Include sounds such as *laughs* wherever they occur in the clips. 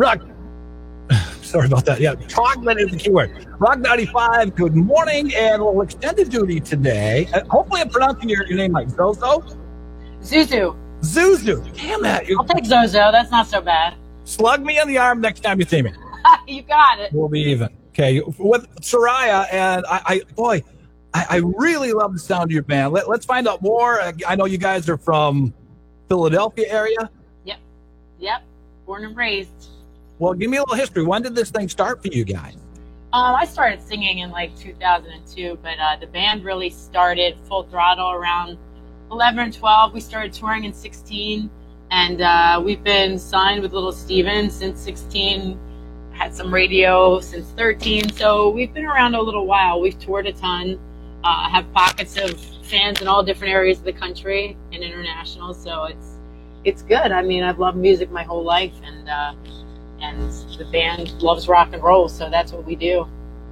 Rock. *laughs* Sorry about that. Yeah, chocolate is the keyword. Rock 95, good morning and a little extended duty today. Uh, hopefully, I'm pronouncing your, your name right. Zozo? ZouZou. ZouZou. Damn that. You I'll take Zozo. That's not so bad. slug me on the arm next time you see me. *laughs* you got it. We'll be even. Okay. With Soraia, and I, I boy, I, I really love the sound of your band. Let, let's find out more. Uh, I know you guys are from Philadelphia area. Yep. Yep. Born and raised. Well, give me a little history. When did this thing start for you guys? Um, I started singing in like 2002, but uh, the band really started full throttle around 11 and 12. We started touring in 16, and uh, we've been signed with Little Steven since 16. Had some radio since 13, so we've been around a little while. We've toured a ton. Uh, have pockets of fans in all different areas of the country and international, so it's it's good. I mean, I've loved music my whole life, and uh, and the band loves rock and roll, so that's what we do.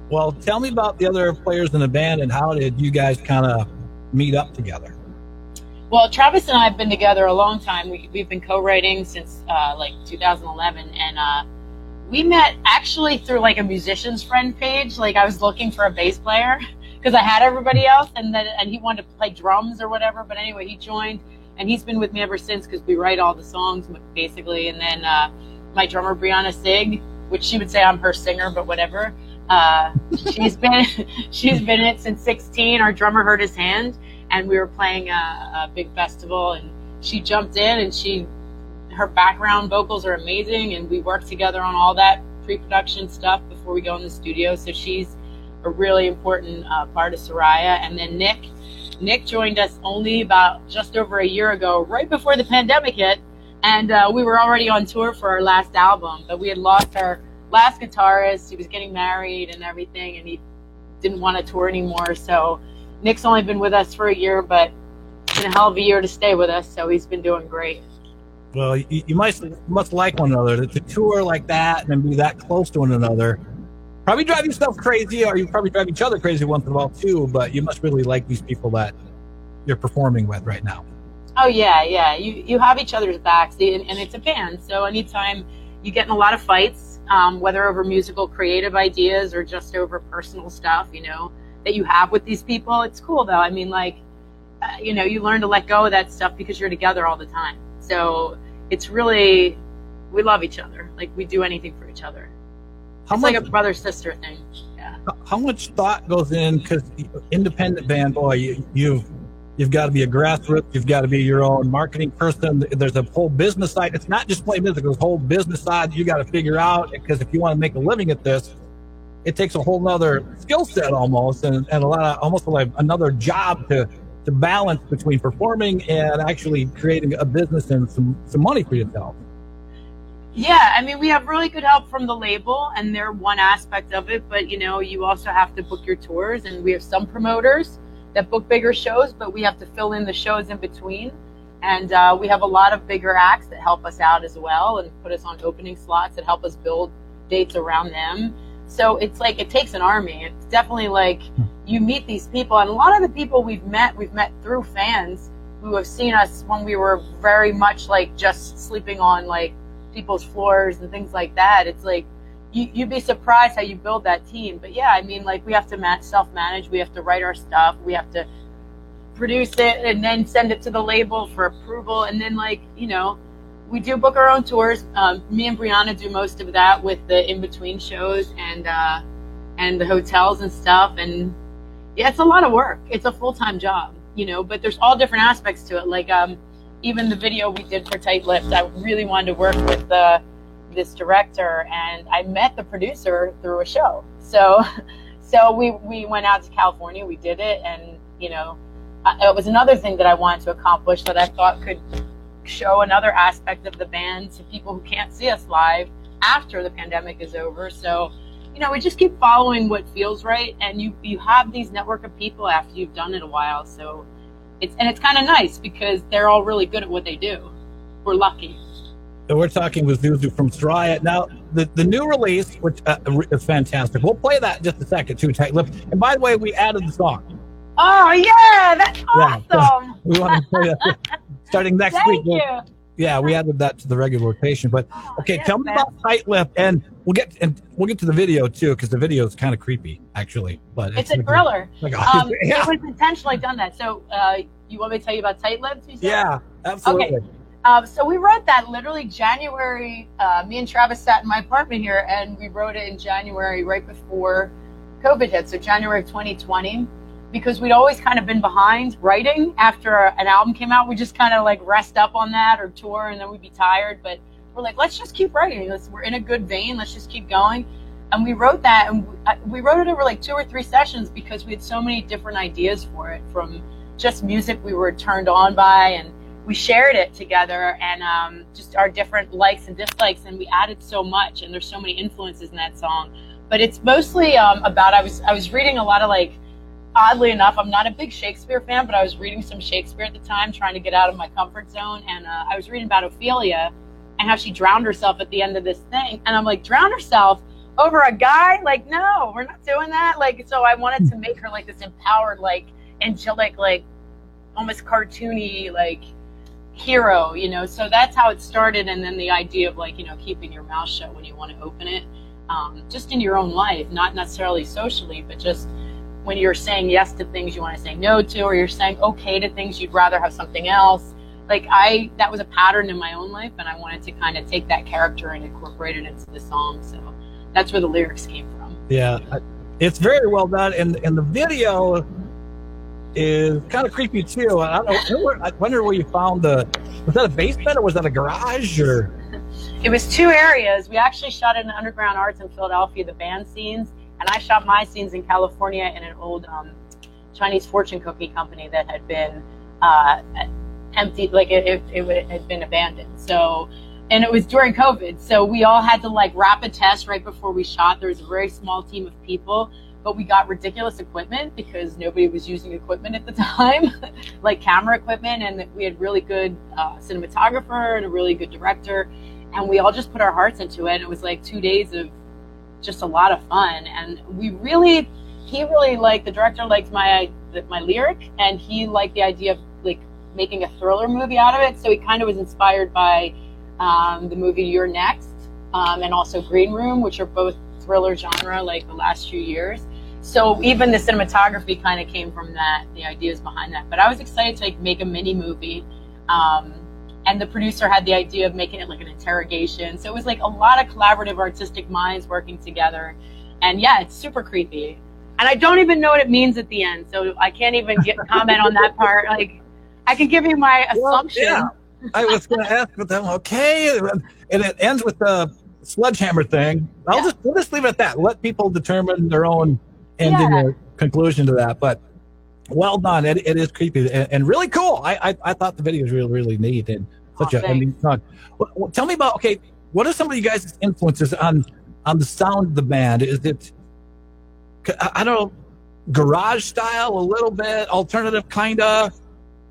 Well, tell me about the other players in the band and how did you guys kind of meet up together? Well, Travis and I have been together a long time. We, we've been co-writing since uh, like 2011, and uh, we met actually through like a musician's friend page. Like I was looking for a bass player *laughs* because I had everybody else, and then and he wanted to play drums or whatever. But anyway, he joined, and he's been with me ever since because we write all the songs basically. And then uh, my drummer Brianna Sig, which she would say I'm her singer, but whatever. Uh, she's been *laughs* she's been in it since 16. Our drummer hurt his hand, and we were playing a, a big festival, and she jumped in, and she her background vocals are amazing, and we worked together on all that pre-production stuff before we go in the studio. So she's a really important uh, part of Soraia. And then Nick, Nick joined us only about just over a year ago, right before the pandemic hit, and uh, we were already on tour for our last album, but we had lost our last guitarist. He was getting married and everything, and he didn't want to tour anymore. So Nick's only been with us for a year, but it's been a hell of a year to stay with us. So he's been doing great. Well, you, you must must like one another. To tour like that and be that close to one another, probably drive yourself crazy, or you probably drive each other crazy once in a while too. But you must really like these people that you're performing with right now. Oh yeah, yeah. You you have each other's backs, and, and it's a band. So anytime you get in a lot of fights, um, whether over musical creative ideas or just over personal stuff, you know, that you have with these people, it's cool though. I mean, like, uh, you know, you learn to let go of that stuff because you're together all the time. So it's really we love each other. Like we do anything for each other. How it's much like a brother sister thing. Yeah. how much thought goes in because independent band boy you, you've you've got to be a grassroots you've got to be your own marketing person there's a whole business side it's not just playing music there's a whole business side you got to figure out because if you want to make a living at this it takes a whole nother skill set almost and, and a lot of almost like another job to to balance between performing and actually creating a business and some some money for yourself Yeah, I mean, we have really good help from the label, and they're one aspect of it. But you know, you also have to book your tours, and we have some promoters that book bigger shows, but we have to fill in the shows in between. And uh, we have a lot of bigger acts that help us out as well, and put us on opening slots that help us build dates around them. So it's like it takes an army. It's definitely like you meet these people, and a lot of the people we've met, we've met through fans who have seen us when we were very much like just sleeping on like people's floors and things like that. It's like you, you'd be surprised how you build that team. But yeah, I mean, like we have to ma- self-manage. We have to write our stuff. We have to produce it and then send it to the label for approval. And then like you know, we do book our own tours. Um, me and Brianna do most of that with the in-between shows and uh, and the hotels and stuff. And yeah, it's a lot of work. It's a full-time job, you know. But there's all different aspects to it. Like um, even the video we did for Tight Lips, I really wanted to work with the this director, and I met the producer through a show. So, *laughs* So we we went out to California. We did it, and you know, it was another thing that I wanted to accomplish that I thought could show another aspect of the band to people who can't see us live after the pandemic is over. So, you know, we just keep following what feels right, and you you have these network of people after you've done it a while. So, it's and it's kind of nice because they're all really good at what they do. We're lucky. So we're talking with ZouZou from Soraia. Now, the, the new release, which uh, is fantastic. We'll play that in just a second, too, Tight Lip. And by the way, we added the song. Oh yeah, that's awesome. Yeah, *laughs* we want to play that starting next Thank week. You. Yeah, we added that to the regular rotation. But Oh, okay, yes, tell me man. about Tight Lip, and we'll get and we'll get to the video too because the video is kind of creepy, actually. But It's a thriller. Like, Um, *laughs* yeah, It was intentionally done that. So, uh, you want me to tell you about Tight you yeah, absolutely. Um, so we wrote that literally January. Uh, me and Travis sat in my apartment here, and we wrote it in January, right before COVID hit. So January of 2020, because we'd always kind of been behind writing after an album came out. We just kind of like rest up on that or tour, and then we'd be tired. But we're like, let's just keep writing. Let's, we're in a good vein. Let's just keep going. And we wrote that, and uh, we wrote it over like two or three sessions because we had so many different ideas for it, from just music we were turned on by, and we shared it together, and um, just our different likes and dislikes, and we added so much, and there's so many influences in that song. But it's mostly um, about I was I was reading a lot of like oddly enough, I'm not a big Shakespeare fan, but I was reading some Shakespeare at the time, trying to get out of my comfort zone. And uh, I was reading about Ophelia and how she drowned herself at the end of this thing. And I'm like, drown herself over a guy? Like, no, we're not doing that. Like, so I wanted to make her like this empowered, like angelic, like almost cartoony, like hero, you know. So that's how it started. And then the idea of like, you know, keeping your mouth shut when you want to open it, um, just in your own life, not necessarily socially, but just when you're saying yes to things you want to say no to, or you're saying okay to things you'd rather have something else. Like I, that was a pattern in my own life, and I wanted to kind of take that character and incorporate it into the song. So that's where the lyrics came from. Yeah, it's very well done, and and the video is kind of creepy too. I don't know. I wonder where you found the. Was that a basement or was that a garage or? It was two areas. We actually shot in Underground Arts in Philadelphia, the band scenes, and I shot my scenes in California in an old um, Chinese fortune cookie company that had been uh, emptied, like it, it, it had been abandoned. So, and it was during COVID, so we all had to like rapid test right before we shot. There was a very small team of people, but we got ridiculous equipment because nobody was using equipment at the *laughs* time, like camera equipment, and we had really good uh, cinematographer and a really good director and we all just put our hearts into it. And it was like two days of just a lot of fun, and we really, he really liked the director liked my my lyric, and he liked the idea of like making a thriller movie out of it. So he kind of was inspired by um, the movie You're Next, um, and also Green Room, which are both thriller genre, like the last few years. So even the cinematography kind of came from that, the ideas behind that. But I was excited to like make a mini movie. Um, and the producer had the idea of making it like an interrogation. So it was like a lot of collaborative artistic minds working together. And yeah, it's super creepy. And I don't even know what it means at the end, so I can't even get *laughs* comment on that part. Like, I can give you my Well, assumption. yeah. I was going to ask with them. Okay, and it ends with the sledgehammer thing. I'll Yeah. just we'll just leave it at that. Let people determine their own ending Yeah. or conclusion to that. But well done. It, it is creepy and, and really cool. I, I I thought the video was really really neat and such Oh, a I mean, song. Well, well, tell me about okay. What are some of you guys' influences on on the sound of the band? Is it I, I don't know garage style a little bit alternative kind of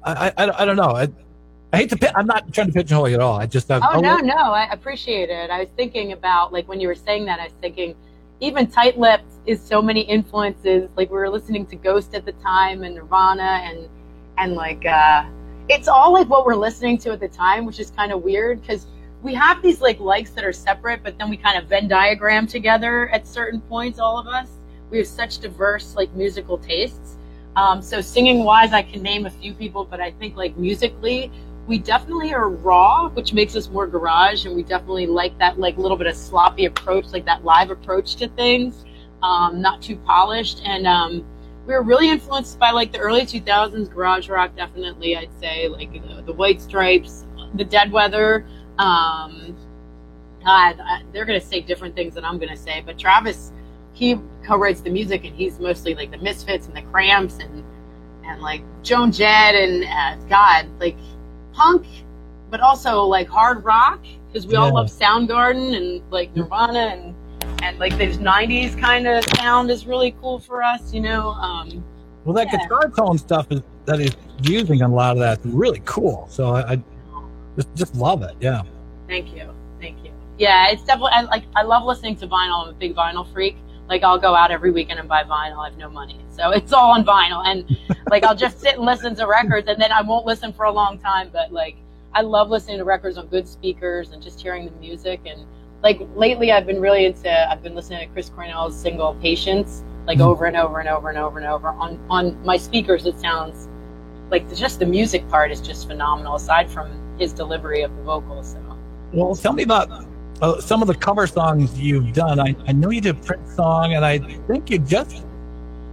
I, I I don't know I, I hate to I'm not trying to pigeonhole you at all I just have Oh no, no, I appreciate it. I was thinking about like when you were saying that, I was thinking even Tight Lips is so many influences. Like we were listening to Ghost at the time and Nirvana and and like uh it's all like what we're listening to at the time, which is kind of weird because we have these like likes that are separate, but then we kind of Venn diagram together at certain points. All of us, we have such diverse like musical tastes. Um, so singing wise, I can name a few people, but I think like musically, we definitely are raw, which makes us more garage, and we definitely like that like little bit of sloppy approach, like that live approach to things, um, not too polished. And um, we were really influenced by like the early 2000s garage rock, definitely. I'd say like the, the White Stripes, the Dead Weather. Um, God, I, they're gonna say different things than I'm gonna say, but Travis. he co-writes the music, and he's mostly like the Misfits and the Cramps and and like Joan Jett and uh, God, like punk, but also like hard rock because we all Yeah. love Soundgarden and like Nirvana and and like this '90s kind of sound is really cool for us, you know. Um, Well, that Yeah. guitar tone stuff is that he's using on a lot of that really cool. So I, I just just love it. Yeah. Thank you. Thank you. Yeah, it's definitely I, like I love listening to vinyl. I'm a big vinyl freak. Like I'll go out every weekend and buy vinyl. I have no money, so *laughs* it's all on vinyl. And like I'll just sit and listen to records, and then I won't listen for a long time. But like I love listening to records on good speakers and just hearing the music. And like lately, I've been really into. I've been listening to Chris Cornell's single "Patience" like over and over and over and over and over on on my speakers. It sounds like just the music part is just phenomenal. Aside from his delivery of the vocals, so. Well, tell me about uh, some of the cover songs you've done. I, I know you did a Prince song, and I think you just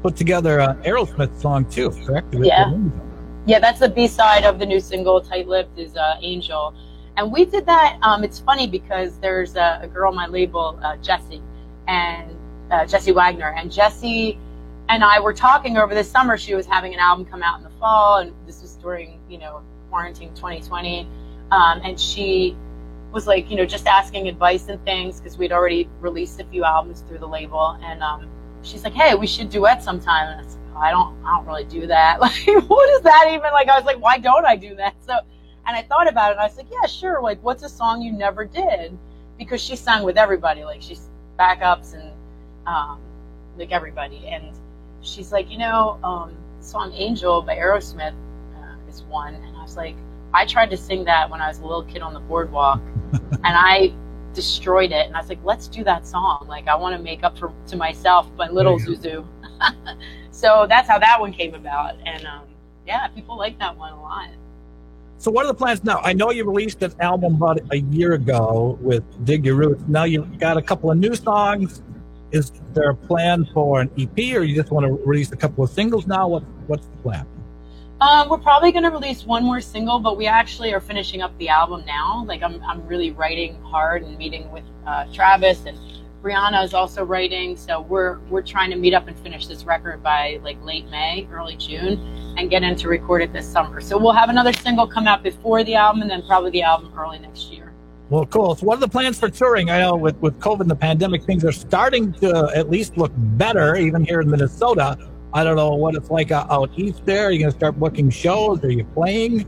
put together an Aerosmith song too, correct? Yeah. Yeah, that's the B side of the new single, Tight Lipped, is uh, Angel. And we did that. Um, it's funny because there's a, a girl on my label, uh, Jessie, and uh, Jessie Wagner. And Jessie and I were talking over this summer. She was having an album come out in the fall, and this was during, you know, quarantine 2020. Um, and she was like, you know, just asking advice and things because we'd already released a few albums through the label. And um, she's like, hey, we should duet sometime. And I I don't, I don't really do that. *laughs* Like, what is that even? Like, I was like, why don't I do that? So, and I thought about it. and I was like, yeah, sure. Like, what's a song you never did? Because she sang with everybody. Like, she's backups and um, like everybody. And she's like, you know, um, the song Angel by Aerosmith uh, is one. And I was like, I tried to sing that when I was a little kid on the boardwalk, *laughs* and I destroyed it. And I was like, let's do that song. Like, I want to make up for to myself my Little you ZouZou. *laughs* so that's how that one came about. And um, yeah, people like that one a lot. So, what are the plans now? I know you released an album about a year ago with Dig Your Roots. Now you've got a couple of new songs. Is there a plan for an EP, or you just want to release a couple of singles now? What What's the plan? Um, we're probably going to release one more single, but we actually are finishing up the album now. Like I'm, I'm really writing hard and meeting with uh, Travis and Brianna is also writing. So we're we're trying to meet up and finish this record by like late May, early June, and get into record it this summer. So we'll have another single come out before the album, and then probably the album early next year. Well, cool. So, what are the plans for touring? I know with, with COVID and the pandemic, things are starting to at least look better, even here in Minnesota. I don't know what it's like out, east there. Are you going to start booking shows? Are you playing?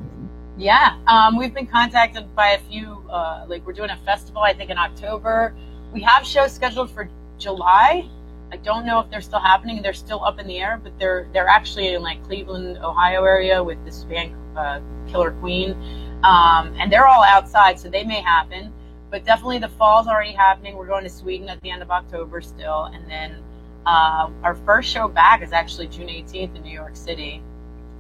Yeah, um, we've been contacted by a few. Uh, like we're doing a festival, I think in October. We have shows scheduled for July. I don't know if they're still happening. They're still up in the air, but they're they're actually in like Cleveland, Ohio area with this band uh, Killer Queen, um, and they're all outside, so they may happen. But definitely the fall's already happening. We're going to Sweden at the end of October still, and then uh, our first show back is actually June 18th in New York City.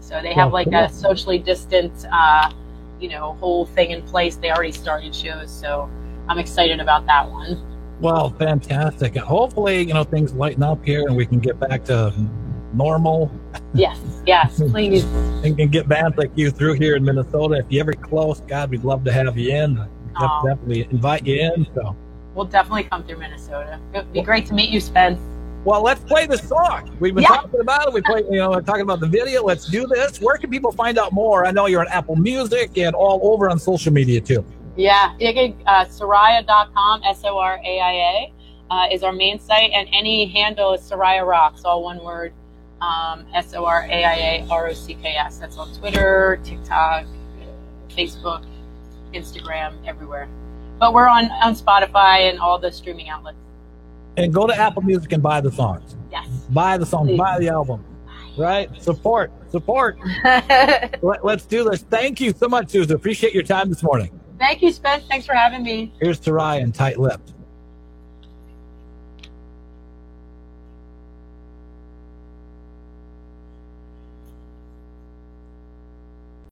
So they have Oh, like cool. a socially distant, uh, you know, whole thing in place. They already started shows, so I'm excited about that one. Well, fantastic. Hopefully, you know, things lighten up here and we can get back to normal Yes, yes, *laughs* please. and can get bands like you through here in Minnesota. If you're ever close, God, we'd love to have you in. Def- Definitely invite you in. So, We'll definitely come through Minnesota. It'd be great to meet you, Spence. Well, let's play the song. We've been Yeah. talking about it. We play, you know, talking about the video. Let's do this. Where can people find out more? I know you're on Apple Music and all over on social media too. Yeah, you can, uh, Soraia.com, S O R A I A, uh, is our main site, and any handle is Soraia Rocks, all one word. Um, S O R A I A R O C K S. That's on Twitter, TikTok, Facebook, Instagram, everywhere. But we're on, on Spotify and all the streaming outlets. And go to Apple Music and buy the songs. Yes. Buy the song, Please. buy the album. Right? Support, support. *laughs* Let, let's do this. Thank you so much, Susan. Appreciate your time this morning. Thank you, Spence. Thanks for having me. Here's Tarai and Tight Lipped.